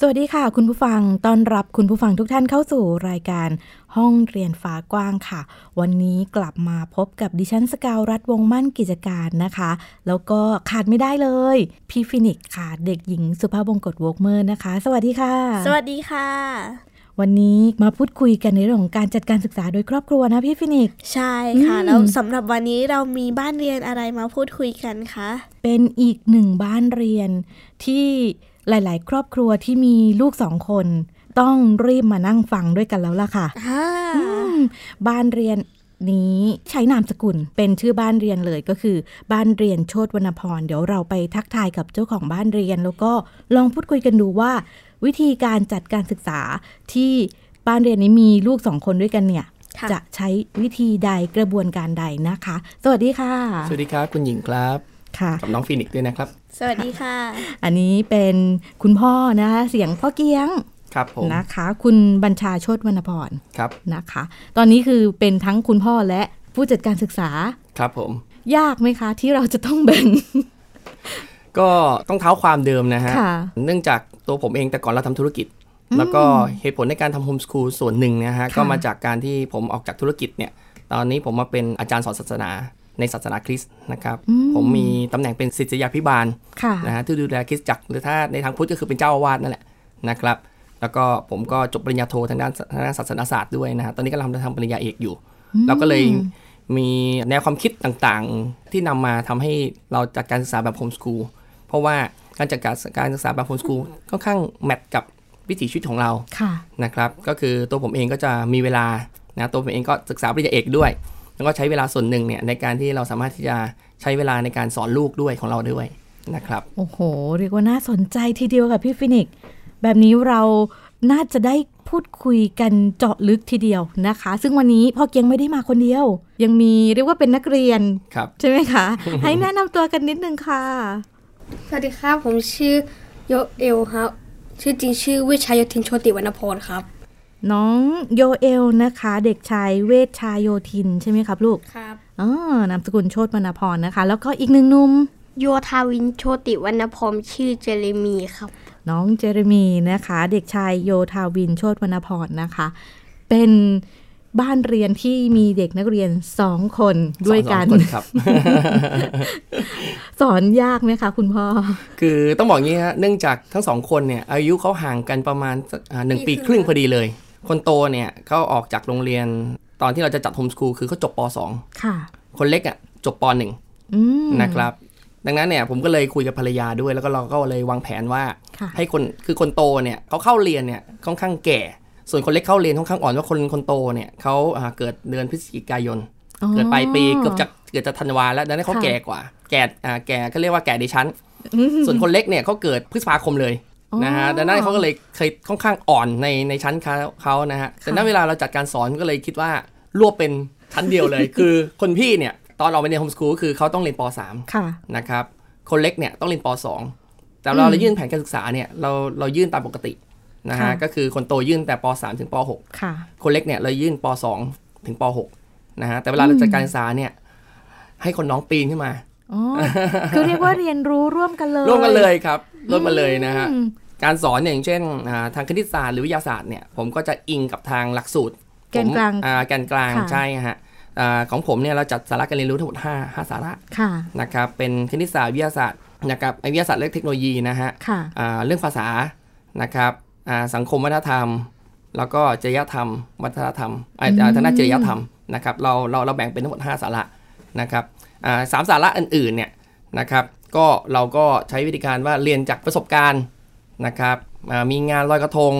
สวัสดีค่ะ คุณผู้ฟัง ต้อนรับคุณผู้ฟังทุกท่านเข้าสู่รายการห้องเรียนฟ้ากว้างค่ะ วันนี้กลับมาพบกับดิฉันสกาวรัฐวงมั่นกิจการนะคะ แล้วก็ขาดไม่ได้เลย พี่ฟินิกส์ค่ะ เด็กหญิงสุภาพบงกตวอกเมอร์นะคะ สวัสดีค่ะ สวัสดีค่ะ วันนี้มาพูดคุยกันในเรื่องของการจัดการศึกษาโดยครอบครัวนะพี่ฟินิกส์ใช่ค่ะอืมแล้วสำหรับวันนี้เรามีบ้านเรียนอะไรมาพูดคุยกันคะ เป็นอีกหนึ่งบ้านเรียนที่ หลาย ๆ ครอบครัวที่มีลูกสองคน ต้องรีบมานั่งฟังด้วยกันแล้วล่ะค่ะอ่าอืมบ้านเรียนนี้ใช้นามสกุลเป็นชื่อบ้านเรียนเลยก็คือ บ้านเรียนโชตวรรณพร เดี๋ยวเราไปทักทายกับเจ้าของบ้านเรียน แล้วก็ลองพูดคุยกันดูว่า วิธีการจัดการศึกษาที่บ้านเรียนนี้มีลูกสองคนด้วยกันเนี่ยค่ะจะใช้วิธีใดกระบวนการใดนะคะ สวัสดีค่ะ สวัสดีครับ คุณหญิงครับ ค่ะกับน้องฟินิกซ์ด้วยนะครับ สวัสดีค่ะ อันนี้เป็นคุณพ่อนะคะเสียงพ่อเกียงครับผมนะคะ คุณบัญชาโชตวรรณพรครับนะคะ ตอนนี้คือเป็นทั้งคุณพ่อและผู้จัดการศึกษาครับผม ยากไหมคะที่เราจะต้องแบ่ง ก็ต้องเท้าความเดิมนะฮะค่ะเนื่องจากตัวผมเองแต่ก่อนเราทำธุรกิจ แล้วก็เหตุผลในการทำโฮมสคูลส่วนหนึ่งนะฮะค่ะก็มาจากการที่ผมออกจากธุรกิจเนี่ย ตอนนี้ผมมาเป็นอาจารย์สอนศาสนา ในศาสนาคริสต์นะครับ ผมมีตำแหน่งเป็นศิษยาพิบาลค่ะนะฮะที่ดูแลคริสตจักรหรือถ้าในทางพุทธก็คือเป็นเจ้าอาวาสนั่นแหละนะครับ แล้วก็ผมก็จบปริญญาโททางด้านทางด้านศาสนศาสตร์ด้วยนะฮะตอนนี้กำลังทำปริญญาเอกอยู่เราก็เลยมีแนวความคิดต่างๆ ที่นำมาทำให้เราจัดการศึกษาแบบโฮมสคูลเพราะว่าการจัดการการศึกษาแบบโฮมสคูลค่อนข้างแมทกับวิถีชีวิตของเราค่ะนะครับ ก็คือตัวผมเองก็จะมีเวลานะตัวผมเองก็ศึกษาปริญญาเอกด้วย แล้วก็ใช้เวลาส่วนหนึ่งเนี่ยในการที่เราสามารถที่จะใช้เวลาในการสอนลูกด้วยของเราด้วยนะครับ โอ้โห เรียกว่าน่าสนใจทีเดียวกับพี่ฟินิกส์แบบนี้เราน่าจะได้พูดคุยกันเจาะลึกทีเดียวนะคะ ซึ่งวันนี้พ่อเกียงไม่ได้มาคนเดียว ยังมีเรียกว่าเป็นนักเรียนครับใช่ไหมคะ ให้แนะนำตัวกันนิดนึงค่ะ สวัสดีครับผมชื่อโยเอลครับ ชื่อจริงชื่อวิชัยโยธินโชติวรรณพรครับ น้องโยเอลนะคะ เด็กชายเวชชายโยธินใช่ไหมครับลูก ครับอ๋อนามสกุลโชตวรรณพรนะคะ แล้วก็อีกหนึ่งหนุ่มโยธาวินโชติวรรณพรชื่อเจเรมีครับ น้องเจเรมีนะคะ เด็กชายโยธาวินโชตวรรณพรนะคะ เป็นบ้านเรียนที่มีเด็กนักเรียนสองคนด้วยกันสองคนครับ สอนยากไหมคะคุณพ่อ คือต้องบอกงี้ฮะเนื่องจากทั้งสองคนเนี่ย อายุเขาห่างกันประมาณสักอ่าหนึ่งปีครึ่งพอดีเลย คนโตเนี่ยเขาออกจากโรงเรียนตอนที่เราจะจัดโฮมสคูลคือเขาจบปค่ะ .2 คนเล็กอะจบป .1 อืมนะครับ ดังนั้นเนี่ยผมก็เลยคุยกับภรรยาด้วย แล้วก็เราก็เลยวางแผนว่าค่ะให้คนคือคนโตเนี่ยเขาเข้าเรียนเนี่ยค่อนข้างแก่ ส่วนคนเล็กเข้าเรียนค่อนข้างอ่อนว่าคนคนโตเนี่ยเขาอ่าเกิดเดือนพฤศจิกายนอ๋อเกิดปลายปีเกือบจะเกือบจะธันวาแล้วดังนั้นเขาค่ะแก่กว่า แก่อ่าแก่ก็เรียกว่าแก่ในชั้นส่วนคนเล็กเนี่ยเขาเกิดพฤษภาคมเลยอ๋อ นะฮะดังนั้นเขาก็เลยเคยค่อนข้างอ่อนในในชั้นเขาเขานะฮะแต่นั้นเวลาเราจัดการสอนก็เลยคิดว่ารวบเป็นชั้นเดียวเลย คือคนพี่เนี่ยตอนเราไปเรียนโฮมสคูลคือเขาต้องเรียนป .3 ค่ะนะครับคนเล็กเนี่ยต้องเรียนป .2 แต่เราเรายื่นแผนการศึกษาเนี่ยเราเรายื่นตามปกตินะฮะค่ะก็คือคนโตยื่นแต่ป .3 ถึงป .6 ค่ะคนเล็กเนี่ยเรายื่นป .2 ถึงป .6 นะฮะแต่เวลาเราจัดการศึกษาเนี่ยให้คนน้องปีนขึ้นมาอ๋อ คือเรียกว่าเรียนรู้ร่วมกันเลย ร่วมกันเลยครับ ร่วมกันเลยนะฮะอืมการสอนเนี่ยอย่างเช่นอ่าทางคณิตศาสตร์หรือวิทยาศาสตร์เนี่ย ผมก็จะอิงกับทางหลักสูตรแกนกลางผมอ่าแกนกลางค่ะใช่ฮะอ่าของผมเนี่ยเราจัดสาระการเรียนรู้ทั้งหมด5 5สาระค่ะนะครับ เป็นคณิตศาสตร์วิทยาศาสตร์นะครับวิทยาศาสตร์และเทคโนโลยีนะฮะค่ะอ่าเรื่องภาษานะครับอ่าสังคมวัฒนธรรม แล้วก็จริยธรรม วัฒนธรรมอ่าอ่าทางด้านจริยธรรมนะครับเราเราเราแบ่งเป็นทั้งหมด 5 สาระนะครับอ่า สามสาระอื่นๆเนี่ยนะครับก็เราก็ใช้วิธีการว่าเรียนจากประสบการณ์นะครับอ่ามีงานลอยกระทง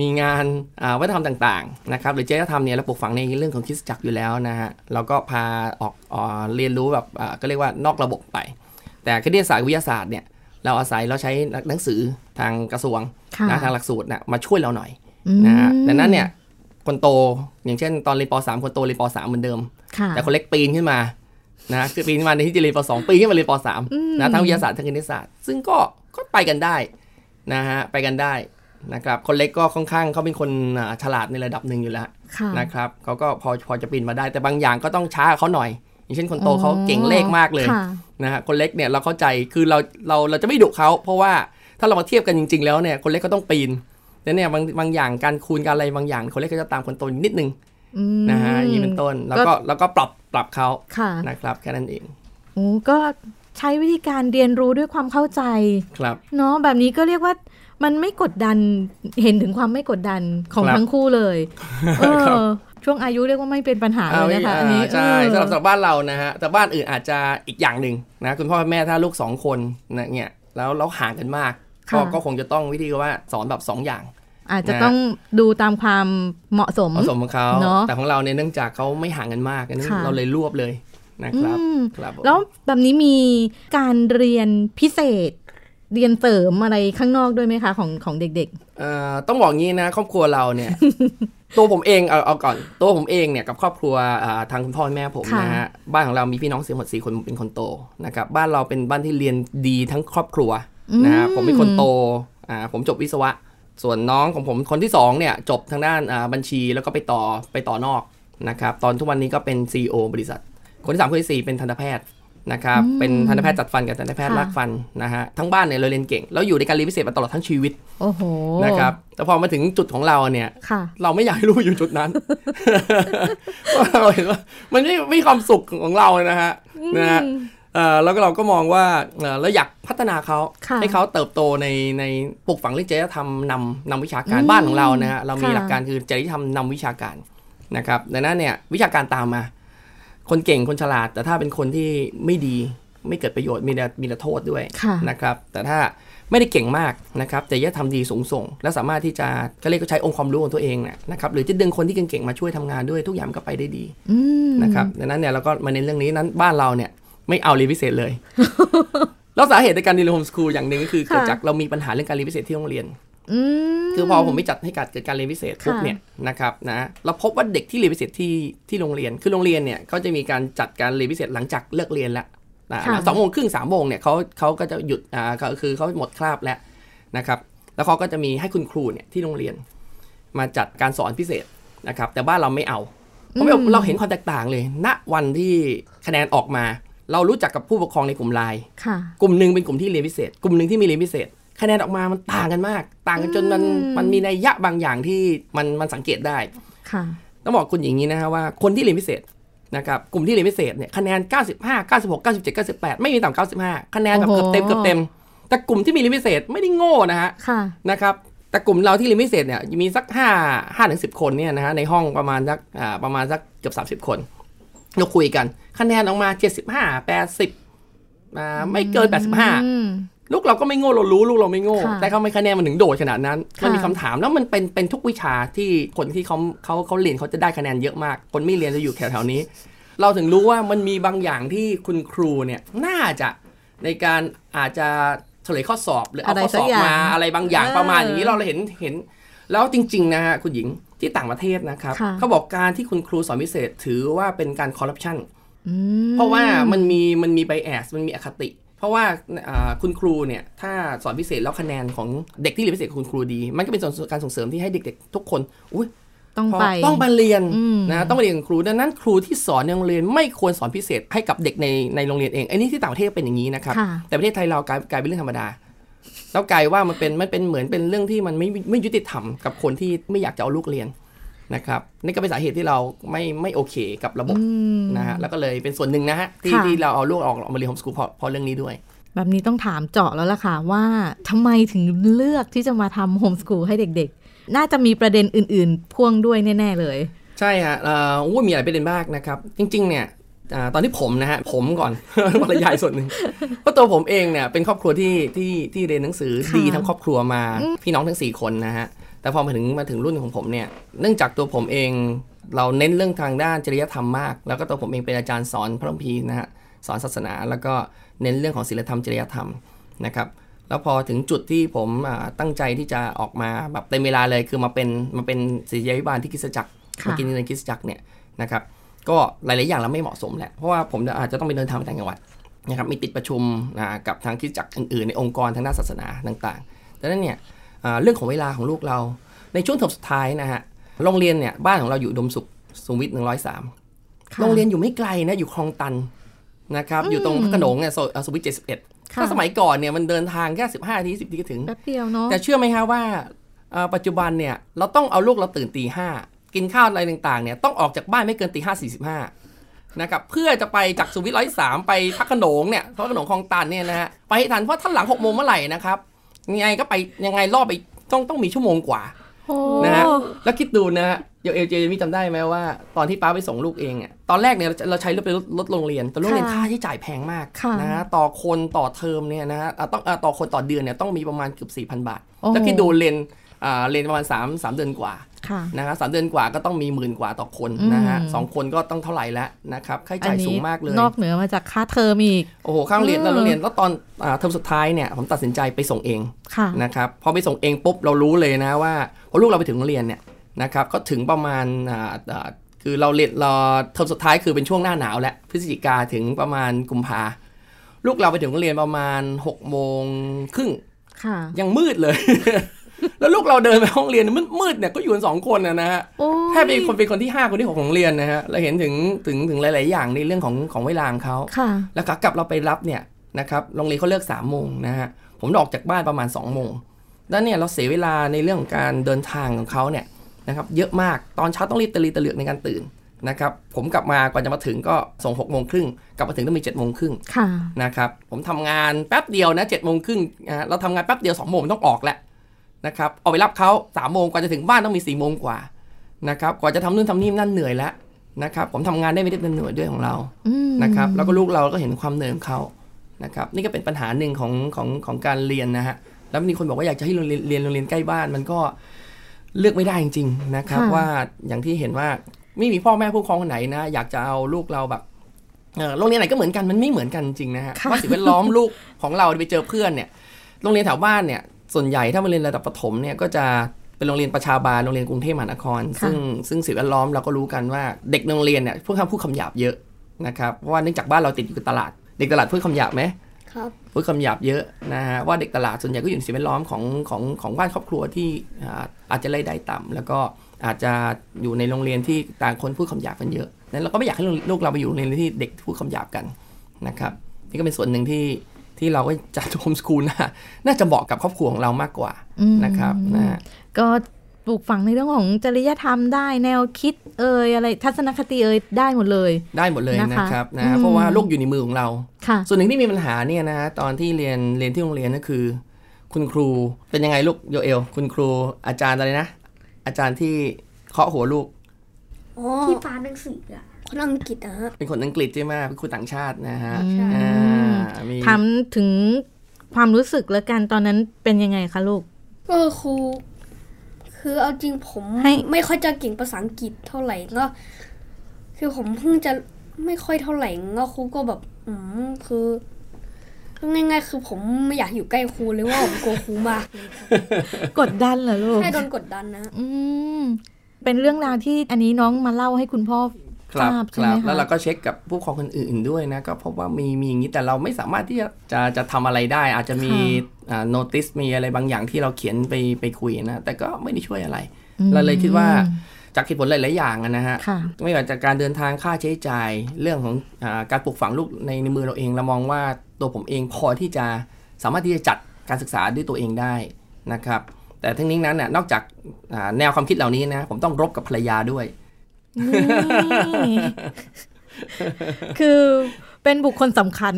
มีงานอ่าวัฒนธรรมต่างๆนะครับหรือจริยธรรมเนี่ยเราปลูกฝังในเรื่องของคริสตจักรอยู่แล้วนะฮะเราก็พาออกเออเรียนรู้แบบอ่าก็เรียกว่านอกระบบไป แต่คณิตศาสตร์วิทยาศาสตร์เนี่ยเราอาศัยเราใช้หนังสือทางกระทรวงค่ะนะทางหลักสูตรนะมาช่วยเราหน่อยอืมนะฮะดังนั้นเนี่ยคนโตอย่างเช่นตอนเรียนป .3 คนโตเรียนป .3 เหมือนเดิมค่ะแต่คนเล็กปีนขึ้นมา นะคือปีนมาในที่จะเรียนปสองปีขึ้นมาเรียนปสามอืมนะทั้งวิทยาศาสตร์ทั้งคณิตศาสตร์ ซึ่งก็ก็ไปกันได้นะฮะไปกันได้นะครับคนเล็กก็ค่อนข้างเขาเป็นคนอ่าฉลาดในระดับหนึ่งอยู่แล้วค่ะนะครับเขาก็พอพอจะปีนมาได้แต่บางอย่างก็ต้องช้าเขาหน่อย อย่างเช่นคนโตเขาเก่งเลขมากเลยค่ะนะฮะคนเล็กเนี่ยเราเข้าใจคือเราเราเราจะไม่ดุเขาเพราะว่าถ้าเรามาเทียบกันจริง ๆ แล้วเนี่ยคนเล็กก็ต้องปีนแต่เนี่ยบางบางอย่างการคูณการอะไรบางอย่าง คนเล็กก็จะตามคนโตนิดนึงอืมนะฮะอย่างนี้เป็นต้นแล้วก็แล้วก็ปรับ ปรับเขาค่ะนะครับแค่นั้นเองโอ้ก็ใช้วิธีการเรียนรู้ด้วยความเข้าใจครับเนาะแบบนี้ก็เรียกว่ามันไม่กดดันเห็นถึงความไม่กดดันของครับทั้งคู่เลยเอครับอช่วงอายุเรียกว่าไม่เป็นปัญหาเลยนะคะอันนี้ใช่เออสำหรับสำหรับบ้านเรานะฮะแต่บ้านอื่นอาจจะอีกอย่างหนึ่งนะคุณพ่อแม่ถ้าลูกสองคนนะเนี่ยแล้วแล้วห่างกันมากก็ค่ะก็คงจะต้องวิธีว่าสอนแบบสองอย่าง อาจจะนะต้องดูตามความเหมาะสมผสมของเขาเนอะแต่ของเราเนี่ยเนื่องจากเขาไม่ห่างกันมากอันนี้ค่ะเราเลยรวบเลยนะครับอืมครับผมแล้วแบบนี้มีการเรียนพิเศษเรียนเสริมอะไรข้างนอกด้วยไหมคะของของเด็กเอ่อต้องบอกงี้นะ ครอบครัวเราเนี่ย ตัวผมเองเอาเอาก่อน ตัวผมเองเนี่ยกับครอบครัวอ่าทางคุณพ่อแม่ผมค่ะนะฮะบ้านของเรามีพี่น้องสี่คนสี่คนผมเป็นคนโตนะครับบ้านเราเป็นบ้านที่เรียนดีทั้งครอบครัวนะฮะผมเป็นคนโตอ่าผมจบวิศวะ ส่วนน้องของผมคนที่สองเนี่ยจบทางด้านอ่าบัญชีแล้วก็ไปต่อไปต่อนอกนะครับตอนทุกวันนี้ก็เป็น CEO บริษัท คนที่สามคนที่สี่เป็นทันตแพทย์นะครับเป็นทันตแพทย์จัดฟันกับทันตแพทย์ค่ะลากฟันนะฮะทั้งบ้านเนี่ยเราเรียนเก่ง แล้วอยู่ในการเรียนพิเศษมาตลอดทั้งชีวิตๆโอ้โหนะครับแต่พอมาถึงจุดของเราเนี่ยค่ะเราไม่อยากให้ลูกอยู่จุดนั้นเพราะเราเห็นว่ามันไม่ไม่มีความสุขของเราเลยนะฮะนะฮะเอ่อ แล้วก็เราก็มองว่าเอ่อเราอยากพัฒนาเขาค่ะให้เขาเติบโตในในปลูกฝังเรื่องจริยธรรมนำนำวิชาการอืมบ้านของเรานะฮะเรามีค่ะหลักการคือจริยธรรมนำวิชาการนะครับดังนั้นเนี่ยวิชาการตามมา คนเก่งคนฉลาด แต่ถ้าเป็นคนที่ไม่ดีไม่เกิดประโยชน์มีแต่มีแต่โทษด้วยค่ะนะครับ แต่ถ้าไม่ได้เก่งมากนะครับแต่ยังทำดีสูงส่ง และสามารถที่จะก็เรียกว่าใช้องค์ความรู้ของตัวเองเนี่ยนะครับหรือจะดึงคนที่เก่งๆมาช่วยทำงานด้วยทุกอย่างมันก็ไปได้ดีอืมนะครับดังนั้นเนี่ยเราก็มาเน้นเรื่องนี้นั้นบ้านเราเนี่ย ไม่เอาเรียนพิเศษเลย แล้วสาเหตุในการเรียนโฮมสคูลอย่างหนึ่งก็คือค่ะเกิดจากเรามีปัญหาเรื่องการเรียนพิเศษที่โรงเรียนอืมคือพอผมไม่จัดให้การเกิดการเรียนพิเศษปุ๊บค่ะเนี่ยนะครับนะเราพบว่าเด็กที่เรียนพิเศษที่ที่โรงเรียนคือโรงเรียนเนี่ยเขาจะมีการจัดการเรียนพิเศษหลังจากเลิกเรียนแล้วนะค่ะสองโมงครึ่งสามโมงเนี่ยเขาเขาก็จะหยุดอ่าก็คือเขาหมดคาบแล้วนะครับ แล้วเขาก็จะมีให้คุณครูเนี่ยที่โรงเรียน มาจัดการสอนพิเศษนะครับ แต่บ้านเราไม่เอาเพราะเราเราเห็นความแตกต่างเลย ณวันที่คะแนนออกมา เรารู้จักกับผู้ปกครองในกลุ่มไลน์ค่ะกลุ่มหนึ่งเป็นกลุ่มที่เรียนพิเศษ กลุ่มหนึ่งที่ไม่เรียนพิเศษ คะแนนออกมามันต่างกันมาก ต่างกันจนมันอืมมันมีนัยยะบางอย่างที่มันมันสังเกตได้ค่ะต้องบอกคุณอย่างนี้นะฮะว่าคนที่เรียนพิเศษนะครับกลุ่มที่เรียนพิเศษเนี่ยคะแนน 95 96 97 98 ไม่มีต่ำ95 คะแนนแบบโอ้เกือบโหเต็มเกือบเต็ม แต่กลุ่มที่มีเรียนพิเศษไม่ได้โง่นะฮะค่ะนะครับแต่กลุ่มเราที่เรียนพิเศษเนี่ยมีสัก5 5ถึง10 คนเนี่ยนะฮะในห้องประมาณสักอ่าประมาณสักเกือบ30 คนเราคุยกัน คะแนนออกมา 75 80อ่าไม่เกิน 85อืมลูกเราก็ไม่โง่เรารู้ลูกเราไม่โง่ค่ะแต่ทำไมคะแนนมันถึงโดดขนาดนั้นค่ะมันมีคำถามแล้วมันเป็นเป็นทุกวิชาที่คนที่เขาเขาเขาเรียนเขาจะได้คะแนนเยอะมาก คนไม่เรียนจะอยู่แถวๆนี้ เราถึงรู้ว่ามันมีบางอย่างที่คุณครูเนี่ยน่าจะในการอาจจะเฉลยข้อสอบหรือเอาอะไรข้อสสัอกบอย่างมาอะไรบางอย่างเออประมาณอย่างนี้เราเลยเห็นเห็น แล้วจริง ๆ นะฮะคุณหญิงที่ต่างประเทศนะครับค่ะเขาบอกการที่คุณครูสอนพิเศษถือว่าเป็นการคอร์รัปชันอืม เพราะว่ามันมีมันมีไบแอสมันมีอคติ เพราะว่าอ่าคุณครูเนี่ยถ้าสอนพิเศษแล้วคะแนนของเด็กที่เรียนพิเศษกับคุณครูดี มันก็เป็นส่วนการส่งเสริมที่ให้เด็กๆ ทุกคนอุ้ยต้องพอไปต้องไปเรียนอืมนะต้องไปเรียนกับครูดังนั้นครูที่สอนในโรงเรียนไม่ควรสอนพิเศษให้กับเด็กในในโรงเรียนเองไอ้นี่ที่ต่างประเทศเป็นอย่างนี้นะครับค่ะแต่ประเทศไทยเรากลายกลายเป็นเรื่องธรรมดาแล้วกลายว่ามันเป็นมันเป็นเหมือนเป็นเรื่องที่มันไม่ไม่ยุติธรรมกับคนที่ไม่อยากจะเอาลูกเรียน นะครับนี่ก็เป็นสาเหตุที่เราไม่ไม่โอเคกับระบบอืมนะฮะแล้วก็เลยเป็นส่วนหนึ่งนะฮะที่ค่ะที่เราเอาลูกออกมาเรียนโฮมสกูลเพราะเพราะเรื่องนี้ด้วย แบบนี้ต้องถามเจาะแล้วล่ะค่ะว่าทำไมถึงเลือกที่จะมาทำโฮมสกูลให้เด็กๆ น่าจะมีประเด็นอื่นๆ พ่วงด้วยแน่ ๆ เลย ใช่ฮะเอ่ออู้มีหลายประเด็นมากนะครับ จริง ๆ เนี่ยอ่าตอนที่ผมนะฮะผมก่อนภรรยายส่วนหนึ่งเพราะตัวผมเองเนี่ยเป็นครอบครัวที่ที่ที่เรียนหนังสือค่ะดีทั้งครอบครัวมา พี่น้องทั้ง 4 คนนะฮะ แต่พอมาถึงมาถึงรุ่นของผมเนี่ย เนื่องจากตัวผมเองเราเน้นเรื่องทางด้านจริยธรรมมาก แล้วก็ตัวผมเองเป็นอาจารย์สอนพระคัมภีร์นะฮะสอนศาสนา แล้วก็เน้นเรื่องของศีลธรรมจริยธรรมนะครับแล้วพอถึงจุดที่ผมอ่าตั้งใจที่จะออกมาแบบเต็มเวลาเลยคือมาเป็นมาเป็นศิษยาภิบาลที่คริสตจักรค่ะมากินในคริสตจักรเนี่ยนะครับก็หลาย ๆ อย่างเราไม่เหมาะสมแหละเพราะว่าผมอาจจะต้องไปเดินทางไปต่างจังหวัดนะครับมีติดประชุมนะกับทางคริสตจักรอื่น ๆ ในองค์กรทางด้านศาสนาต่าง ๆ ดังนั้นเนี่ยอ่า เรื่องของเวลาของลูกเรา ในช่วงเทอมสุดท้ายนะฮะโรงเรียนเนี่ยบ้านของเราอยู่อุดมสุขสุขุมวิทหนึ่งร้อยสามค่ะโรงเรียนอยู่ไม่ไกลนะอยู่คลองตันนะครับอยู่ตรงพระโขนงเนี่ยโซอ่าสุขุมวิทเจ็ดสิบเอ็ดค่ะถ้าสมัยก่อนเนี่ยมันเดินทางแค่สิบห้าทีสิบทีก็ถึงแป๊บเดียวเนาะแต่เชื่อไหมฮะว่าเอ่อปัจจุบันเนี่ยเราต้องเอาลูกเราตื่นตีห้ากินข้าวอะไรต่างๆเนี่ยต้องออกจากบ้านไม่เกินตีห้าสี่สิบห้านะครับเพื่อจะไปจากสุวิทร้อยสามไปพักขนงเนี่ยพระโขนงคลองตันเนี่ยนะฮะไปให้ทันเพราะถ้าหลังหกโมงเมื่อไหร่นะครับ ยังไงก็ไปยังไงรอบไปต้องต้องมีชั่วโมงกว่าโอ้นะฮะแล้วคิดดูนะฮะเดี๋ยวเอลเจมีจำได้ไหมว่า ตอนที่ป้าไปส่งลูกเองอะตอนแรกเนี่ยเราเราใช้รถเป็นรถรถโรงเรียนแต่โรงเรียนค่าใช้จ่ายแพงมากค่ะนะฮะต่อคนต่อเทอมเนี่ยนะฮะอะต้องอะต่อคนต่อเดือนเนี่ยต้องมีประมาณเกือบสี่พันบาทโอ้แล้วคิดดูเรียนอ่า เรียนประมาณ 3 3 เดือนกว่าค่ะนะครับสามเดือนกว่าก็ต้องมีหมื่นกว่าต่อคนนะฮะอืมสองคนก็ต้องเท่าไหร่แล้วนะครับค่าใช้จ่ายสูงมากเลย นอกเหนือมาจากค่าเทอมอีก โอ้โหข้างเรียนเออตอนโรงเรียนแล้วตอนอ่าเทอมสุดท้ายเนี่ยผมตัดสินใจไปส่งเองค่ะนะครับพอไปส่งเองปุ๊บเรารู้เลยนะว่าพอลูกเราไปถึงโรงเรียนเนี่ยนะครับก็ถึงประมาณอ่าอ่าคือเราเรียนเราเทอมสุดท้ายคือเป็นช่วงหน้าหนาวแล้วพฤศจิกาถึงประมาณกุมภาลูกเราไปถึงโรงเรียนประมาณ6กโมงครึ่งค่ะยังมืดเลย แล้วลูกเราเดินไปห้องเรียนมืดมืดๆเนี่ยก็อยู่กันสองคนนะนะฮะโอ้ยแทบเป็นคนเป็นคนที่5คนที่6ของโรงเรียนนะฮะเราเห็นถึงถึงถึงหลาย ๆ อย่างในเรื่องของของเวลาของเขาค่ะแล้วก็กลับเราไปรับเนี่ยนะครับโรงเรียนเขาเลิก3ามโมงนะฮะผมออกจากบ้านประมาณ2องโมงแล้วเนี่ยเราเสียเวลาในเรื่องของการเดินทางของเขาเนี่ยนะครับเยอะมากตอนเช้าต้องรีบตะลีตะเหลือกในการตื่นนะครับผมกลับมากว่าจะมาถึงก็ส่ง6กโมงครึ่งกลับมาถึงต้องมี7จ็ดโมงครึ่งค่ะนะครับผมทำงานแป๊บเดียวนะเจ็ดโมงครึ่งอ่าเราทำงานแป๊บเดียว2องโมงต้องออกแล้ว นะครับออกไปรับเขา3ามโมงกว่าจะถึงบ้านต้องมี4ี่โมงกว่านะครับกว่าจะทำนู่นทำนี่นั่นเหนื่อยแล้วนะครับ ผมทำงานได้ไม่ได้เป็นหน่วยด้วยของเราอืมนะครับ แล้วก็ลูกเราก็เห็นความเหนื่อยของเขานะครับ นี่ก็เป็นปัญหาหนึ่งของของของการเรียนนะฮะแล้วมีคนบอกว่าอยากจะให้โรงเรียนเรียนโรงเรียนใกล้บ้านมันก็เลือกไม่ได้จริง ๆนะครับค่ะว่าอย่างที่เห็นว่าไม่มีพ่อแม่ผู้ปกครองคนไหนนะ อยากจะเอาลูกเราแบบเออโรงเรียนไหนก็เหมือนกันมันไม่เหมือนกันจริงนะฮะค่ะว่าสิ่งแวดล้อมลูกของเราไปเจอเพื่อนเนี่ยโรงเรียนแถวบ้านเนี่ย ส่วนใหญ่ถ้ามาเรียนระดับประถมเนี่ยก็จะเป็นโรงเรียนประชาบาลโรงเรียนกรุงเทพมหานคร ซึ่งซึ่งสิ่งแวดล้อมเราก็รู้กันว่าเด็กในโรงเรียนเนี่ยพวกเขาพูดคำหยาบเยอะนะครับเพราะว่าเนื่องจากบ้านเราติดอยู่กับตลาด เด็กตลาดพูดคำหยาบไหมครับพูดคำหยาบเยอะนะฮะว่าเด็กตลาดส่วนใหญ่ก็อยู่ในสิ่งแวดล้อมของของของบ้านครอบครัวที่อ่าอาจจะรายได้ต่ำแล้วก็อาจจะอยู่ในโรงเรียนที่ต่างคนพูดคำหยาบกันเยอะนั้นเราก็ไม่อยากให้ลูกเราไปอยู่โรงเรียนที่เด็กพูดคำหยาบกันนะครับนี่ก็เป็นส่วนหนึ่งที่ ที่เราก็จัดโฮมสคูลน่าน่าจะเหมาะกับครอบครัวของเรามากกว่าอืมนะครับนะฮะก็ปลูกฝังในเรื่องของจริยธรรมได้แนวคิดเอ่ยอะไรทัศนคติเอ่ยได้หมดเลย ได้หมดเลยนะคะนะครับนะอืมเพราะว่าลูกอยู่ในมือของเราค่ะส่วนหนึ่งที่มีปัญหาเนี่ยนะตอนที่เรียนเรียนที่โรงเรียนก็คือ คุณครูเป็นยังไงลูกโยเอล คุณครูอาจารย์อะไรนะ อาจารย์ที่เคาะหัวลูกอ๋อที่ฟ้าหนังสืออะ คนอังกฤษนะฮะเป็นคนอังกฤษใช่ไหมเป็นครูต่างชาตินะฮะอืมอ่ามีถามถึงความรู้สึกแล้วกันตอนนั้นเป็นยังไงคะลูกก็ครูคือเอาจริงผมให้ไม่ค่อยจะเก่งภาษาอังกฤษเท่าไหร่ก็คือผมเพิ่งจะไม่ค่อยเท่าไหร่ก็ครูก็แบบ อืมคือคือง่ายๆ คือผมไม่อยากอยู่ใกล้ครูเลยว่าผมกลัวครูมากเลยครับกดดันเหรอลูกใช่โดนกดดันนะ อืมเป็นเรื่องราวที่อันนี้น้องมาเล่าให้คุณพ่อครั ทบราบคใช่ไหรัมบคะแล้วเราก็เช็คกับผู้ปกครองคนอื่นๆด้วยนะ ก็พบว่ามีมีอย่างนี้แต่เราไม่สามารถที่จะจะจะทำอะไรได้ อาจจะมีอ่า notice มีอะไรบางอย่างที่เราเขียนไปไปคุยนะ แต่ก็ไม่ได้ช่วยอะไร เราเลยคิดว่าจากเหตุผลหลาย ๆ อย่างอะนะฮะค่ะไม่ว่าจากการเดินทางค่าใช้จ่าย เรื่องของอาการปลูกฝังลูกในในมือเราเอง เรามองว่าตัวผมเองพอที่จะสามารถที่จะจัดการศึกษาด้วยตัวเองได้นะครับ แต่ทั้งนี้นั้นน่ะนอกจากอ่าแนวความคิดเหล่านี้นะ ผมต้องรบกับภรรยาด้วยนี่ คือเป็นบุคคลสำคัญ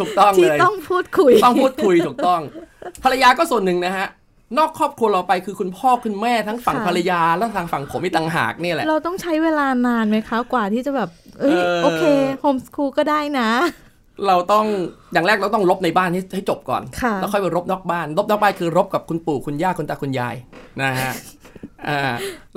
ถูกต้องที่เลยต้องพูดคุย ต้องพูดคุยถูกต้อง ภรรยาก็ส่วนหนึ่งนะฮะ นอกครอบครัวเราไปคือคุณพ่อคุณแม่ทั้งฝั่งค่ะภรรยาและทางฝั่งผมอีกต่างหากเนี่ยแหละ เราต้องใช้เวลานานไหมคะกว่าที่จะแบบ เอ้ยเออโอเคโฮมสคูลก็ได้นะเราต้องอย่างแรกเราต้องรบในบ้านให้ให้จบก่อนค่ะแล้วค่อยไปรบนอกบ้านรบนอกบ้านคือรบกับคุณปู่คุณย่าคุณตาคุณยายนะฮะอ่า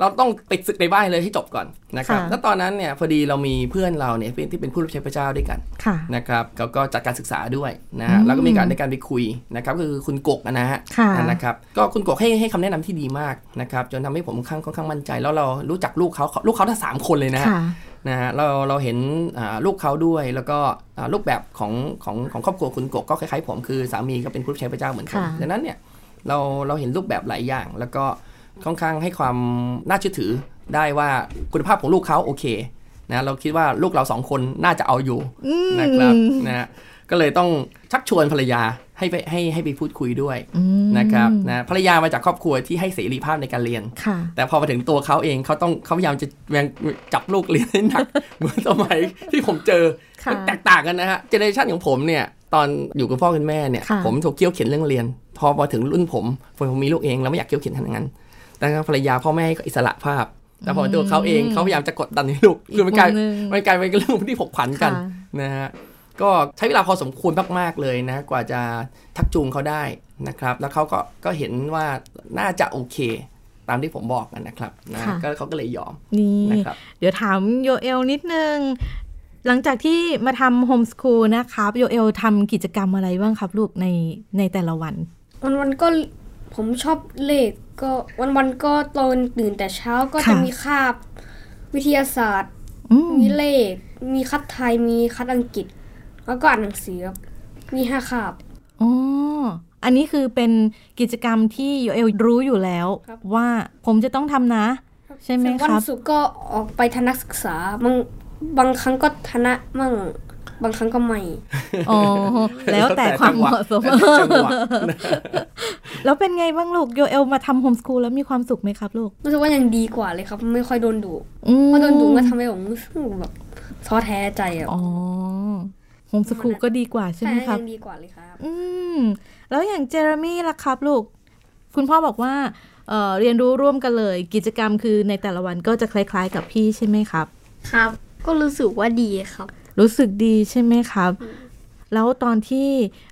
เราต้องปิดศึกในบ้านเลยให้จบก่อนนะครับค่ะแล้วตอนนั้นเนี่ยพอดีเรามีเพื่อนเราเนี่ยที่เป็นผู้รับใช้พระเจ้าด้วยกันค่ะนะครับเขาก็จัดการศึกษาด้วยนะฮะอืมแล้วก็มีการในการไปคุยนะครับก็คือคุณกกนะฮะค่ะนะครับก็คุณกกให้ให้คำแนะนำที่ดีมากนะครับจนทำให้ผมค่อนข้างค่อนข้างมั่นใจ แล้วเรารู้จักลูกเขาลูกเขาทั้งสามคนเลยนะฮะค่ะนะฮะเราเราเห็นอ่าลูกเขาด้วยแล้วก็อ่ารูปแบบของของของครอบครัวคุณกกก็คล้ายๆผมคือสามีก็เป็นผู้รับใช้พระเจ้าเหมือนกันค่ะดังนั้นเนี่ยเราเราเห็นรูปแบบหลายอย่างแล้วก็ ค่อนข้างให้ความน่าเชื่อถือได้ว่าคุณภาพของลูกเขาโอเคนะเราคิดว่าลูกเราสองคนน่าจะเอาอยู่อืมนะครับนะฮะก็เลยต้องชักชวนภรรยาให้ไปให้ให้ไปพูดคุยด้วยอืมนะครับนะภรรยามาจากครอบครัวที่ให้เสรีภาพในการเรียนค่ะแต่พอมาถึงตัวเขาเองเขาต้องเขาพยายามจะแรงจับลูกเรียนให้หนักเหมือนสมัยที่ผมเจอค่ะมันแตกต่างกันนะฮะ generation ของผมเนี่ยตอนอยู่กับพ่อคุณแม่เนี่ยค่ะผมถูกเคี่ยวเข็นเรื่องเรียน พอมาถึงรุ่นผมผมผมมีลูกเองแล้วไม่อยากเคี่ยวเข็นทางนั้น แต่ภรรยาพ่อแม่ให้อิสระภาพ แต่พอตัวเขาเองเขาพยายามจะกดดันให้ลูกคือมันกลายอีกมุมหนึ่งมันกลายเป็นเรื่องที่ผกผันกันค่ะนะฮะก็ใช้เวลาพอสมควรมากๆเลยนะ กว่าจะทักจูงเขาได้นะครับ แล้วเขาก็ก็เห็นว่าน่าจะโอเคตามที่ผมบอกกันนะครับนะค่ะก็เขาก็เลยยอมนี่นะครับเดี๋ยวถามโยเอลนิดนึง หลังจากที่มาทำโฮมส o ูลนะครับโยเอลทำกิจกรรมอะไรบ้างครับลูกในในแต่ละวันวันวันๆก็ ผมชอบเลขก็วันวันๆก็ตอนตื่นแต่เช้าก็ค่ะจะมีคาบวิทยาศาสตร์อืมมีเลข มีคัดไทย มีคัดอังกฤษ แล้วก็อ่านหนังสือครับมีห้าคาบอ๋ออันนี้คือเป็นกิจกรรมที่โยเอลรู้อยู่แล้วครับว่าผมจะต้องทำนะ ใช่ไหมส่วนควันรับศุกร์ก็ออกไปทัศนศึกษาบางบางครั้งก็ทนะมั่ง บางครั้งก็ไม่อ๋อแล้วแต่ความเหมาะสมแล้วแต่จังหวะแล้วเป็นไงบ้างลูกโยเอลมาทำโฮมส o ูลแล้วมีความสุขไหมครับลูกรู้สึกว่ายังดีกว่าเลยครับ ไม่ค่อยโดนดุอืมเพราะโดนดุก็ทำให้ผมรู้สึกแบบท้อแท้ใจอะอ๋อโฮมส o ูลก็ดีกว่าใช่ไหมครับยังดีกว่าเลยครับ อืมแล้วอย่างเจอร์มี่ล่ะครับลูก คุณพ่อบอกว่าเอ่อเรียนรู้ร่วมกันเลย กิจกรรมคือในแต่ละวันก็จะคล้าย ๆ กับพี่ใช่ไหมครับ ครับ ก็รู้สึกว่าดีครับ รู้สึกดีใช่ไหมครับ แล้วตอนที่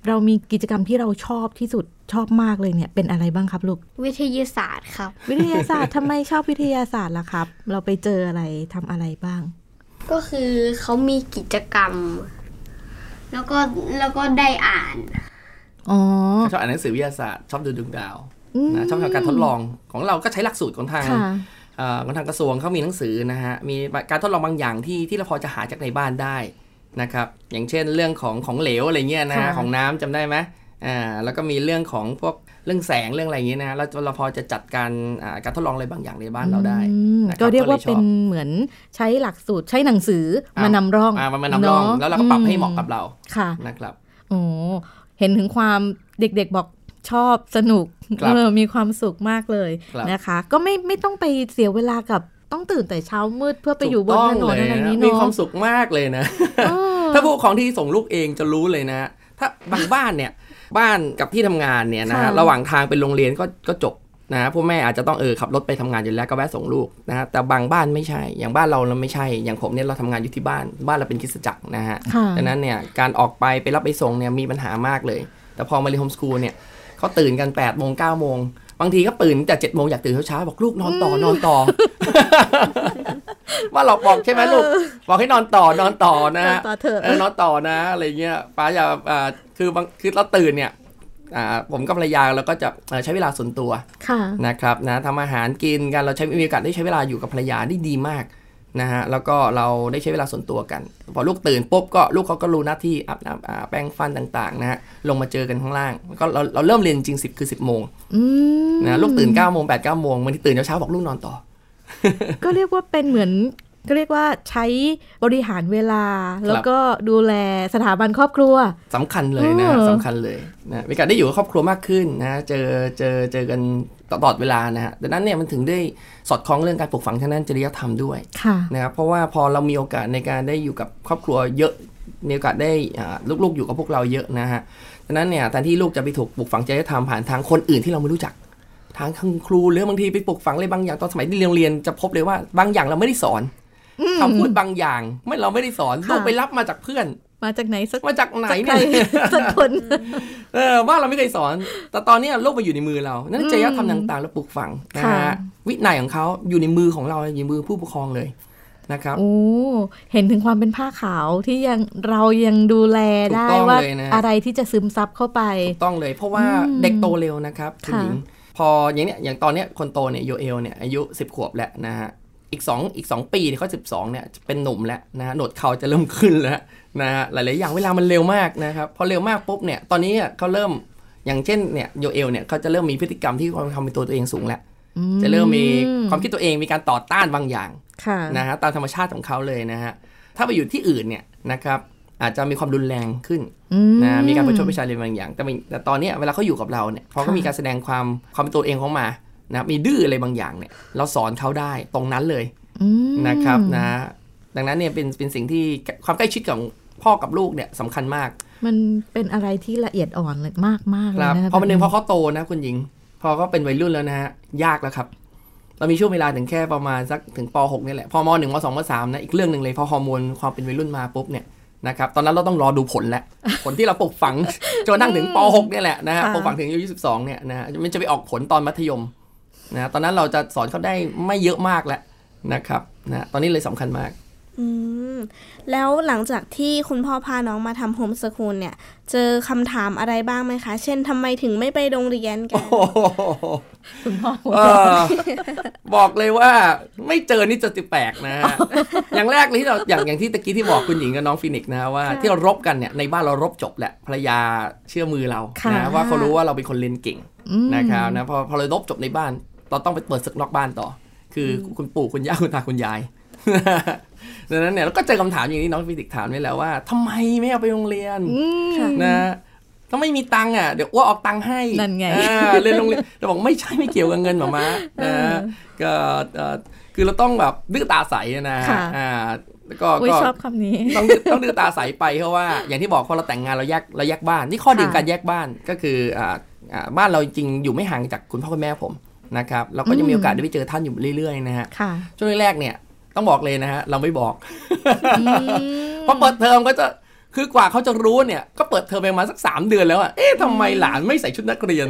เรามีกิจกรรมที่เราชอบที่สุดชอบมากเลยเนี่ย เป็นอะไรบ้างครับลูก วิทยาศาสตร์ครับ วิทยาศาสตร์ทำไมชอบวิทยาศาสตร์ล่ะครับ เราไปเจออะไรทำอะไรบ้าง ก็คือเขามีกิจกรรม แล้วก็แล้วก็ได้อ่านอ๋อชอบอ่านหนังสือวิทยาศาสตร์ชอบดูดวงดาวอืมนะชอบทำการทดลองของเราก็ใช้หลักสูตรของทาง ค่ะเอ่อของทางกระทรวงเขามีหนังสือนะฮะ มีการทดลองบางอย่างที่ที่เราพอจะหาจากในบ้านได้นะครับ อย่างเช่นเรื่องของของเหลวอะไรเงี้ยนะฮะค่ะของน้ำจำได้ไหมอ่า แล้วก็มีเรื่องของพวกเรื่องแสงเรื่องอะไรอย่างเงี้ยนะฮะเราเราพอจะจัดการอ่าการทดลองอะไรบางอย่างในบ้านเราได้อืมนะครับก็เรียกว่าก็เลยชอบเป็นเหมือนใช้หลักสูตรใช้หนังสือมานำร่องอ่ามานำร่องนะแล้วเราก็ปรับให้เหมาะกับเรา ค่ะ นะครับ โอ้ เห็นถึงความเด็กๆบอก ชอบสนุกครับเออมีความสุขมากเลยครับนะคะ ก็ไม่ไม่ต้องไปเสียเวลากับต้องตื่นแต่เช้ามืดเพื่อไปอยู่บนถนนถูกต้งอะไรเลยนี้มีเนาะความสุขมากเลยนะเออถ้าผู้ปกครองที่ส่งลูกเองจะรู้เลยนะ ถ้าบางบ้านเนี่ย บ้านกับที่ทำงานเนี่ยนะฮะค่ะระหว่างทางเป็นโรงเรียนก็ก็จบนะพ่อแม่อาจจะต้องเออขับรถไปทำงานอยู่แล้วก็แวะส่งลูกนะฮะแต่บางบ้านไม่ใช่ อย่างบ้านเราเราไม่ใช่ อย่างผมเนี่ยเราทำงานอยู่ที่บ้าน บ้านเราเป็นคริสตจักรนะฮะค่ะดังนั้นเนี่ยการออกไปไปรับไปส่งเนี่ยมีปัญหามากเลย แต่พอมาเรียนโฮมสกูลเนี่ย เขาตื่นกัน8ปดโมงเก้าโมงบางทีก็ตื่นแต่เจ็ดโมงอยากตื่นเช้าๆบอกลูกนอนต่อนอนต่อ ว่าเราบอกใช่ไหมลูก บอกให้นอนต่อนอนต่อนะนอฮะนต่อเถอะเออนอนต่อนะอะไรเงี้ยป้าอย่าอ่าคือบางคือเราตื่นเนี่ยอ่าผมกับภรรยาเราก็จะเอ่อใช้เวลาส่วนตัวค่ะนะครับนะทำอาหารกินกันเราใช้มีโอกาสได้ใช้เวลาอยู่กับภรรยาได้ดีมาก นะฮะแล้วก็เราได้ใช้เวลาส่วนตัวกัน พอลูกตื่นปุ๊บก็ลูกเขาก็รู้หน้าที่อาบน้ำอ่าแปรงฟันต่างๆนะฮะลงมาเจอกันข้างล่างก็เราเราเริ่มเรียนจริงสิบคือสิบโมงอืมนะลูกตื่น9ก้าโมงแปดเก้าโมงบางทีตื่นเช้าๆบอกลูกนอนต่อ ก็เรียกว่าเป็นเหมือนก็เรียกว่าใช้บริหารเวลา แล้วก็ดูแลสถาบันครอบครัวสำคัญเลยนะเออสำคัญเลยนะมีการได้อยู่กับครอบครัวมากขึ้นนะเจอเจอเจอกัน ตลอดเวลานะฮะดังนั้นเนี่ยมันถึงได้สอดคล้องเรื่องการปลูกฝังทางด้านจริยธรรมด้วยค่ะนะครับเพราะว่าพอเรามีโอกาสในการได้อยู่กับครอบครัวเยอะมีโอกาสได้อ่าลูกๆอยู่กับพวกเราเยอะนะฮะดังนั้นเนี่ยแทนที่ลูกจะไปถูกปลูกฝังจริยธรรมผ่านทางคนอื่นที่เราไม่รู้จักทางคุณครูหรือบางทีไปปลูกฝังอะไรบางอย่างตอนสมัยที่เรียนโรงเรียนจะพบเลยว่าบางอย่างเราไม่ได้สอนคำพูดบางอย่างไม่เราไม่ได้สอนค่ะลูกไปรับมาจากเพื่อน มาจากไหนสักมาจากไหนสักใครเนี่ยสักคนเออว่าเราไม่เคยสอน แต่ตอนนี้โลกมาอยู่ในมือเรา นั่นจริยธรรมต่างๆเราปลูกฝังนะค่ะฮะวินัยของเขาอยู่ในมือของเราอยู่ในมือผู้ปกครองเลยนะครับโอ้เห็นถึงความเป็นผ้าขาวที่ยังเรายังดูแลได้ถูกต้องว่าเลยนะอะไรที่จะซึมซับเข้าไปถูกต้องเลย เพราะว่าอืมเด็กโตเร็วนะครับคุณค่ะหญิงพออย่างเนี้ยอย่างตอนเนี้ยคนโตเนี่ยโยเอลเนี่ยอายุ 10 ขวบแล้วนะฮะ อีก2อีก 2 ปีที่เขา12เนี่ยจะเป็นหนุ่มแล้วนะฮะหนวดเขาจะเริ่มขึ้นแล้วนะฮะหลายๆอย่างเวลามันเร็วมากนะครับพอเร็วมากปุ๊บเนี่ยตอนนี้เขาเริ่มอย่างเช่นเนี่ยโยเอลเนี่ยเขาจะเริ่มมีพฤติกรรมที่ความเป็นตัวตัวเองสูงแล้วจะเริ่มมีความคิดตัวเองมีการต่อต้านบางอย่างค่ะนะฮะตามธรรมชาติของเขาเลยนะฮะถ้าไปอยู่ที่อื่นเนี่ยนะครับอาจจะมีความรุนแรงขึ้นอืนะมีการประชดประชันอะไรบางอย่าง แต่มีแต่ตอนเนี้ยเวลาเขาอยู่กับเราเนี่ยพอเขามีการแสดงความความเป็นตัวเองของมา นะมีดื้ออะไรบางอย่างเนี่ย เราสอนเขาได้ตรงนั้นเลยอืมนะครับนะดังนั้นเนี่ยเป็นเป็นสิ่งที่ความใกล้ชิดของพ่อกับลูกเนี่ยสำคัญมาก มันเป็นอะไรที่ละเอียดอ่อนเลยมากมากๆคเลยรับนะคะพอมันหนึ่งพอแบบเขาโตนะคุณหญิง พอเขาเป็นวัยรุ่นแล้วนะฮะยากแล้วครับ เรามีช่วงเวลาถึงแค่ประมาณสักถึงป .6 นี่แหละพอม .1 ม .2 ม .3 นะอีกเรื่องหนึ่งเลยพอฮอร์โมนความเป็นวัยรุ่นมาปุ๊บเนี่ยนะครับตอนนั้นเราต้องรอดูผลแล้วผลที่เราปลูกฝังจนกระทั่งถึงป .6 เนี่ยแหละนะฮะปลูกฝังถึงอายุ22เนี่ยนะฮะมันจะไปออกผลตอนมัธยม นะตอนนั้นเราจะสอนเขาได้ไม่เยอะมากแล้วนะครับนะตอนนี้เลยสำคัญมากอืมแล้วหลังจากที่คุณพ่อพาน้องมาทำโฮมสคูลเนี่ย เจอคำถามอะไรบ้างไหมคะ เช่นทำไมถึงไม่ไปโรงเรียนกันโอ้โหคุณพ่อหัวเออบอกเลยว่าไม่เจอนี่จะติแปลกนะฮะอย่างแรกเลยที่เราอย่างอย่างที่ตะกี้ที่บอกคุณหญิงกับน้องฟินิกซ์นะฮะว่าที่เรารบกันเนี่ยในบ้านเรารบจบแหละภรรยาเชื่อมือเราค่ะนะว่าเขารู้ว่าเราเป็นคนเรียนเก่งอืมนะครับนะพอพอเรารบจบในบ้าน เราต้องไปเปิดศึกนอกบ้านต่อ คืออคุณปู่คุณย่าคุณตาคุณยายดังนั้นเนี่ยเราก็เจอคำถามอย่างนี้น้องฟินิกซ์ถามไว้แล้วว่าทำไมไม่เอาไปโรงเรียนอืมนะก็ไม่มีตังค์อะเดี๋ยวอ้วออกตังค์ให้นั่นไงอ่าเรียนโรงเรียนแต่บอกไม่ใช่ไม่เกี่ยวกับเงินหมอมานะก็เอ่อคือเราต้องแบบดื้อตาใสนะค่ะอ่าแล้วก็อุ้ยก็ชอบคำนี้ต้องดื้อต้องดื้อตาใสไปเพราะว่า อย่างที่บอกพอเราแต่งงานเราแยกเราแยกบ้าน นี่ข้อดีของค่ะการแยกบ้านก็คืออ่าอ่าบ้านเราจริงๆอยู่ไม่ห่างจากคุณพ่อคุณแม่ผม นะครับเราก็จะมีโอกาสได้ไปเจอท่านอยู่เรื่อยๆนะฮะค่ะช่วงแรกๆเนี่ยต้องบอกเลยนะฮะเราไม่บอกพอเปิดเทอมก็จะคือกว่าเขาจะรู้เนี่ย ก็เปิดเทอมไปประมาณสักสามเดือนแล้วอะเอ๊ะทำไมหลานไม่ใส่ชุดนักเรียน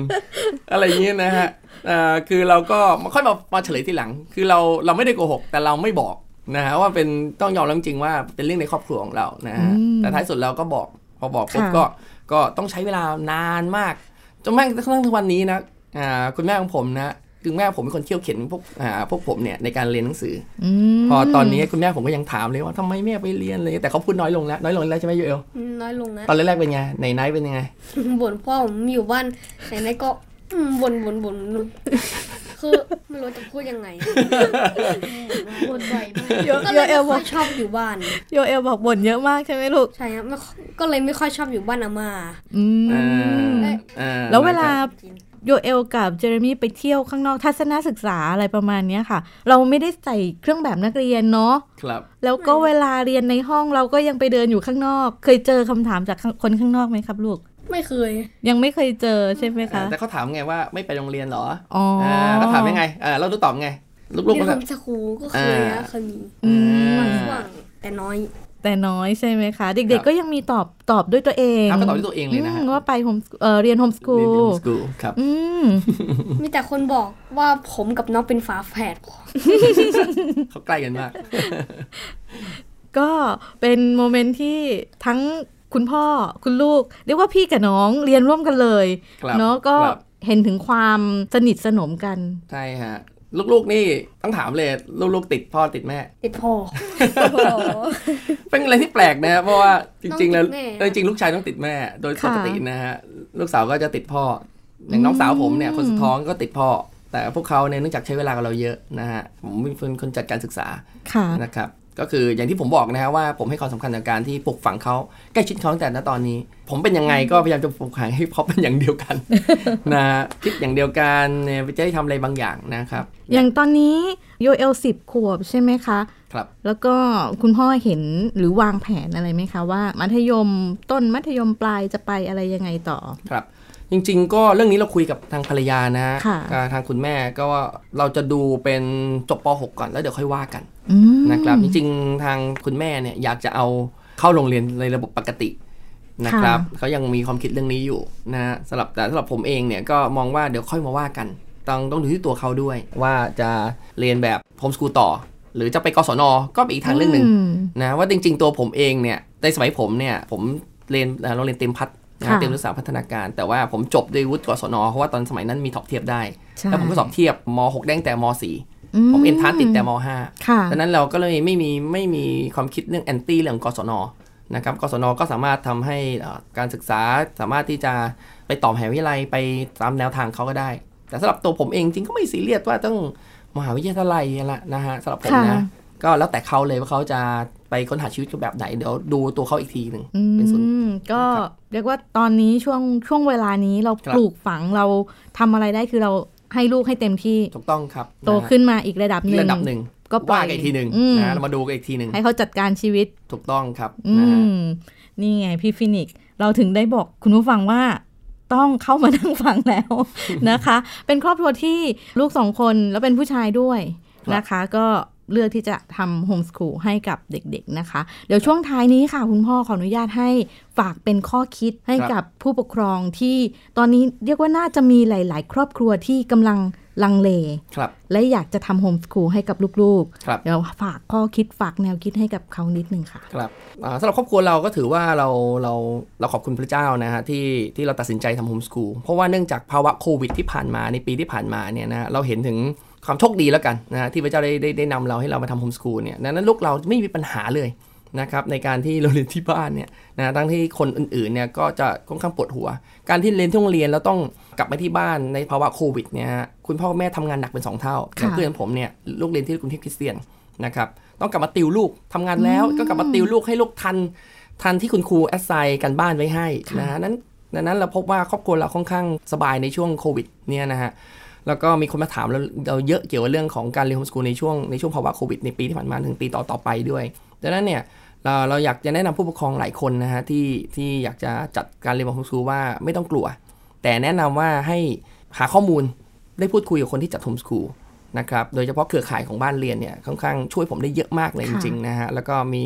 อะไรอย่างเงี้ยนะฮะอ่าคือเราก็มาค่อยมามาเฉลยทีหลัง คือเราเราไม่ได้โกหก แต่เราไม่บอกนะฮะว่าเป็นต้องยอมรับจริงๆว่าเป็นเรื่องในครอบครัวของเรานะฮะอืมแต่ท้ายสุดเราก็บอกพอบอกปุ๊บค่ะก็ก็ต้องใช้เวลานานมากจนแม้กระทั่งทุกวันนี้นะอ่าคุณแม่ของผมนะ คือแม่ผมเป็นคนเขี่ยวเข็นพวกอ่าพวกผมเนี่ยในการเรียนหนังสืออืมพอตอนนี้คุณแม่ผมก็ยังถามเลยว่าทำไมแม่ไปเรียนเลยแต่เขาพูดน้อยลงแล้วน้อยลงแล้วใช่ไหมโยเอลน้อยลงนะตอนแรกๆเป็นไงในไนท์เป็นยังไงบ่นพ่อผมอยู่บ้านไหนๆก็อืมบ่นบ่นบ่นคือไม่รู้จะพูดยังไงบ่นบ่อยมากโยก็โยเลยเอไม่ลบค่ออกยชอบอยู่บ้านโยเอลบอกบ่นเยอะมากใช่ไหมลูกใช่ครับไม่ค่อยก็เลยไม่ค่อยชอบอยู่บ้านอาม่าอืมอ่าเอ้ยอ่าแล้วเวลาจริง โยเอลกับเจอร์มี่ไปเที่ยวข้างนอกทัศนศึกษาอะไรประมาณเนี้ยค่ะ เราไม่ได้ใส่เครื่องแบบนักเรียนเนาะครับ แล้วก็เวลาเรียนในห้องเราก็ยังไปเดินอยู่ข้างนอก เคยเจอคำถามจากคนข้างนอกไหมครับลูกไม่เคย ยังไม่เคยเจอใช่ไหมคะ แต่เขาถามไงว่าไม่ไปโรงเรียนเหรออ๋อออ่าเขาถามยังไงอ่าเราดูตอบไงลูกๆเรียมันนโฮก็มสคูลก็เคยอ่านะเคยมีอืมบางช่วงแต่น้อย แต่น้อยใช่ไหมคะ เด็กครับๆก็ยังมีตอบตอบด้วยตัวเองเขาก็ตอบด้วยตัวเองเลยนะฮะอืมว่าไปโฮมเอ่อเรียนโฮมสกูเรียนลสกูลครับอืมมีแต่คนบอกว่าผมกับน้องเป็นฝาแฝดเขาใกล้กันมาก ก็เป็นโมเมนต์ที่ทั้งคุณพ่อคุณลูก เรียกว่าพี่กับน้องเรียนร่วมกันเลยครับเนาะก็ครับเห็นถึงความสนิทสนมกัน ใช่ฮะ ลูกๆนี่ต้องถามเลยลูกๆติดพ่อติดแม่ ติดพ่อเป็นอะไรที่แปลกนะฮะเพราะว่าจริง ๆ แล้วต้องติดแม่เออจริงๆลูกชายต้องติดแม่ โดยปค่ะกตินะฮะลูกสาวก็จะติดพ่ออย่างน้องสาวผมเนี่ยอืมคนสุดท้องก็ติดพ่อ แต่พวกเขาเนี่ยเนื่องจากใช้เวลากับเราเยอะนะฮะผมเป็นคนจัดการศึกษาค่ะนะครับ ก็คืออย่างที่ผมบอกนะฮะว่าผมให้ความสำคัญกับการที่ปลูกฝังเขาใกล้ชิดเขาตั้งแต่ณตอนนี้ ผมเป็นยังไงก็พยายามจะปลูกฝังให้เขาเป็นอย่างเดียวกัน นะฮะคิดอย่างเดียวกันเนี่ยจะได้ทำอะไรบางอย่างนะครับ อย่างตอนนี้โยเอลสิบขวบใช่ไหมคะ ครับ แล้วก็คุณพ่อเห็นหรือวางแผนอะไรไหมคะว่า มัธยมต้นมัธยมปลายจะไปอะไรยังไงต่อครับ จริง ๆ ก็เรื่องนี้เราคุยกับทางภรรยานะฮะค่ะกับทางคุณแม่ก็ว่าเราจะดูเป็นจบป .6 ก่อนแล้วเดี๋ยวค่อยว่ากันอืมนะครับจริงๆทางคุณแม่เนี่ยอยากจะเอาเข้าโรงเรียนในระบบปกตินะครับเขายังมีความคิดเรื่องนี้อยู่นะฮะสำหรับแต่สำหรับผมเองเนี่ยก็มองว่าเดี๋ยวค่อยมาว่ากัน ต้องต้องดูที่ตัวเขาด้วย ว่าจะเรียนแบบโฮมสกูลต่อ หรือจะไปกศนก็เป็นอีกทางเรื่องหนึ่งมนะว่าจริง ๆ ตัวผมเองเนี่ยในสมัยผมเนี่ยผมเรียนเอ่อโรงเรียนเตรียมพัฒ น์นะค่ะเตรียมศึกษาพัฒนาการ แต่ว่าผมจบด้วยวุฒิกศนเพราะว่าตอนสมัยนั้นมีสอบเทียบได้ใช่แล้วผมก็สอบเทียบม .6 ได้ตั้งแต่ม .4 ผมเอนทานติดแต่ม .5 ค่ะดังนั้นเราก็เลยไม่มีไม่มีความคิดเรื่องแอนตี้เรื่องกศนนะครับกศนก็สามารถทำให้เอ่อการศึกษาสามารถที่จะไปต่อมหาวิทยาลัยไปตามแนวทางเขาก็ได้ แต่สำหรับตัวผมเองจริงก็ไม่ซีเรียสว่าต้องมหาวิทยาลัยละนะฮะสำหรับผมค่ะนะก็แล้วแต่เขาเลยว่าเขาจะ ไปค้นหาชีวิตแบบไหน เดี๋ยวดูตัวเขาอีกทีหนึ่งอืเป็นส่วนมก็นะครับเรียกว่าตอนนี้ช่วงช่วงเวลานี้เราครับปลูกฝังเราทำอะไรได้คือเราให้ลูกให้เต็มที่ถูกต้องครับ โตะฮะขึ้นมาอีกระดับหนึ่งระดับหนึ่งก็ปล่ว่าอยกันอีกทีหนึ่งอืมนะเรามาดูกันอีกทีหนึ่งให้เขาจัดการชีวิตถูกต้องครับอืนะฮะมนี่ไงพี่ฟินิกซ์เราถึงได้บอกคุณผู้ฟังว่าต้องเข้ามานั่งฟังแล้วนะคะ เป็นครอบครัวที่ลูกสองคนแล้วเป็นผู้ชายด้วยนะคะ ก็ เลือกที่จะทำโฮมส o ูลให้กับเด็กๆนะคะ เดี๋ยวช่วงท้ายนี้ค่ะ คุณพ่อขออนุญาตให้ฝากเป็นข้อคิดให้กับผู้ปกครองที่ตอนนี้เรียกว่าน่าจะมีหลาย ๆ ครอบครัวที่กำลังลังเลครับและอยากจะทำโฮมส o ูลให้กับลูกครับๆเดี๋ยวฝากข้อคิดฝากแนวคิดให้กับเขานิดนึงค่ะ ครับอ่าสำหรับครอบครัวเราก็ถือว่าเราเราเราขอบคุณพระเจ้านะฮะที่ที่เราตัดสินใจทำโฮมสกูลเพราะว่าเนื่องจากภาวะโควิดที่ผ่านมาในปีที่ผ่านมาเนี่ยนะเราเห็นถึง ความโชคดีแล้วกันนะฮะที่พระเจ้าได้ได้ได้นำเราให้เรามาทำโฮมสกูลเนี่ยดังนั้นลูกเราไม่มีปัญหาเลยนะครับในการที่เราเรียนที่บ้านเนี่ยนะทั้งที่คนอื่นๆเนี่ยก็จะค่อนข้างปวดหัว การที่เรียนที่โรงเรียนแล้วต้องกลับมาที่บ้านในภาวะโควิดเนี่ยฮะคุณพ่อคุณแม่ทำงานหนักเป็นสองเท่าอย่างเพื่อนผมเนี่ยลูกเรียนที่กรุงเทพคริสเตียนนะครับต้องกลับมาติวลูกทำงานแล้วก็กลับมาติวลูกให้ลูกทัน ทันที่คุณครู assign การบ้านไว้ให้นะฮะนั้นดังนั้นเราพบว่าครอบครัวเราค่อนข้างสบายในช่วงโควิดเนี่ยนะฮะ แล้วก็มีคนมาถามเราเราเยอะเกี่ยวกับเรื่องของการเรียนโฮมสกูลในช่วงในช่วงภาวะโควิดในปีที่ผ่านมาถึงปีต่อๆไปด้วยดังนั้นเนี่ยเราเราอยากจะแนะนำผู้ปกครองหลายคนนะฮะที่ที่อยากจะจัดการเรียนโฮมสกูลว่าไม่ต้องกลัว แต่แนะนำว่าให้หาข้อมูลได้พูดคุยกับคนที่จัดโฮมสกูลนะครับโดยเฉพาะเครือข่ายของบ้านเรียนเนี่ยค่อนข้างช่วยผมได้เยอะมากเลยจค่ะริงๆนะฮะแล้วก็มี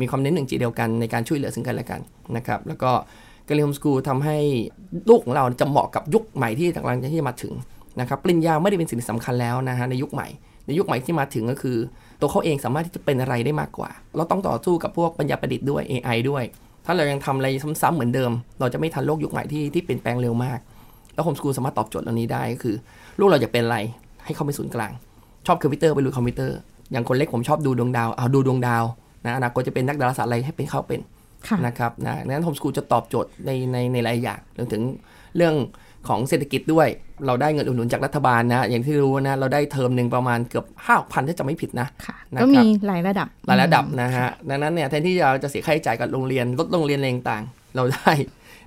มีความเน้นหนึ่งใจเดียวกันในการช่วยเหลือซึ่งกันและกันนะครับแล้วก็การเรียนโฮมสกูลทำให้ลูกของเราจะเหมาะกับยุคใหม่ที่กำลังจะที่จะมาถึง นะครับปริญญาไม่ได้เป็นสิ่งที่สำคัญแล้วนะฮะในยุคใหม่ ในยุคใหม่ที่มาถึงก็คือ ตัวเขาเองสามารถที่จะเป็นอะไรได้มากกว่า เราต้องต่อสู้กับพวกปัญญาประดิษฐ์ด้วย AI ด้วย ถ้าเรายังทำอะไรซ้ำๆเหมือนเดิม เราจะไม่ทันโลกยุคใหม่ที่ที่เปลี่ยนแปลงเร็วมาก แล้วโฮมสกูลสามารถตอบโจทย์เหล่านี้ได้ก็คือ ลูกเราอยากเป็นอะไรให้เขาเป็นศูนย์กลาง ชอบคอมพิวเตอร์ไปลุยคอมพิวเตอร์อย่างคนเล็กผมชอบดูดวงดาวเอาดูดวงดาวนะอนาคตจะเป็นนักดาราศาสตร์อะไรให้เป็นเขาเป็นค่ะนะครับนะดังนั้นโฮมสกูลจะตอบโจทย์ในในในหลายอย่างรวมถึงเรื่องของเศรษฐกิจด้วย เราได้เงินอุดหนุนจากรัฐบาลนะอย่างที่รู้นะเราได้เทอมหนึ่งประมาณเกือบห้าพันถ้าจะไม่ผิดนะค่ะนะครับก็มีหลายระดับหลายระดับนะฮะดังนั้นเนี่ยแทนที่เราจะเสียค่าใช้จ่ายกับโรงเรียนลดโรงเรียนอะไรต่างๆเราได้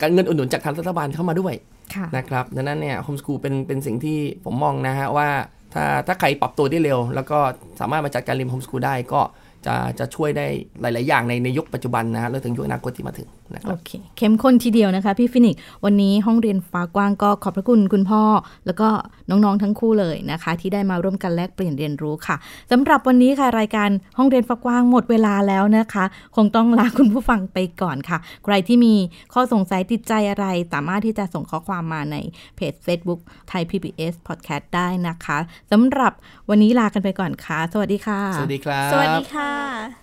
การเงินอุดหนุนจากทางรัฐบาลเข้ามาด้วยค่ะนะครับดังนั้นเนี่ยโฮมสกูลเป็นเป็นสิ่งที่ผมมองนะฮะว่าถ้าถ้าใครปรับตัวได้เร็ว แล้วก็สามารถมาจัดการเรียนโฮมสกูลได้ก็จะจะช่วยได้หลาย ๆ อย่างในในยุคปัจจุบันนะฮะแล้วถึงยุคอนาคตที่มาถึงนะคโอรับเคเข้มข้นทีเดียวนะคะ พี่ฟินิกซ์วันนี้ห้องเรียนฟ้ากว้างก็ขอบพระคุณคุณพ่อ แล้วก็น้องๆทั้งคู่เลยนะคะ ที่ได้มาร่วมกันแลกเปลี่ยนเรียนรู้ค่ะสำหรับวันนี้ค่ะรายการห้องเรียนฟ้ากว้างหมดเวลาแล้วนะคะ คงต้องลาคุณผู้ฟังไปก่อนค่ะ ใครที่มีข้อสงสัยติดใจอะไร สามารถที่จะส่งข้อความมาในเพจ Facebook ไทย PBS Podcast ได้นะคะสำหรับวันนี้ลากันไปก่อนค่ะ สวัสดีค่ะ สวัสดีครับ สวัสดีค่ะ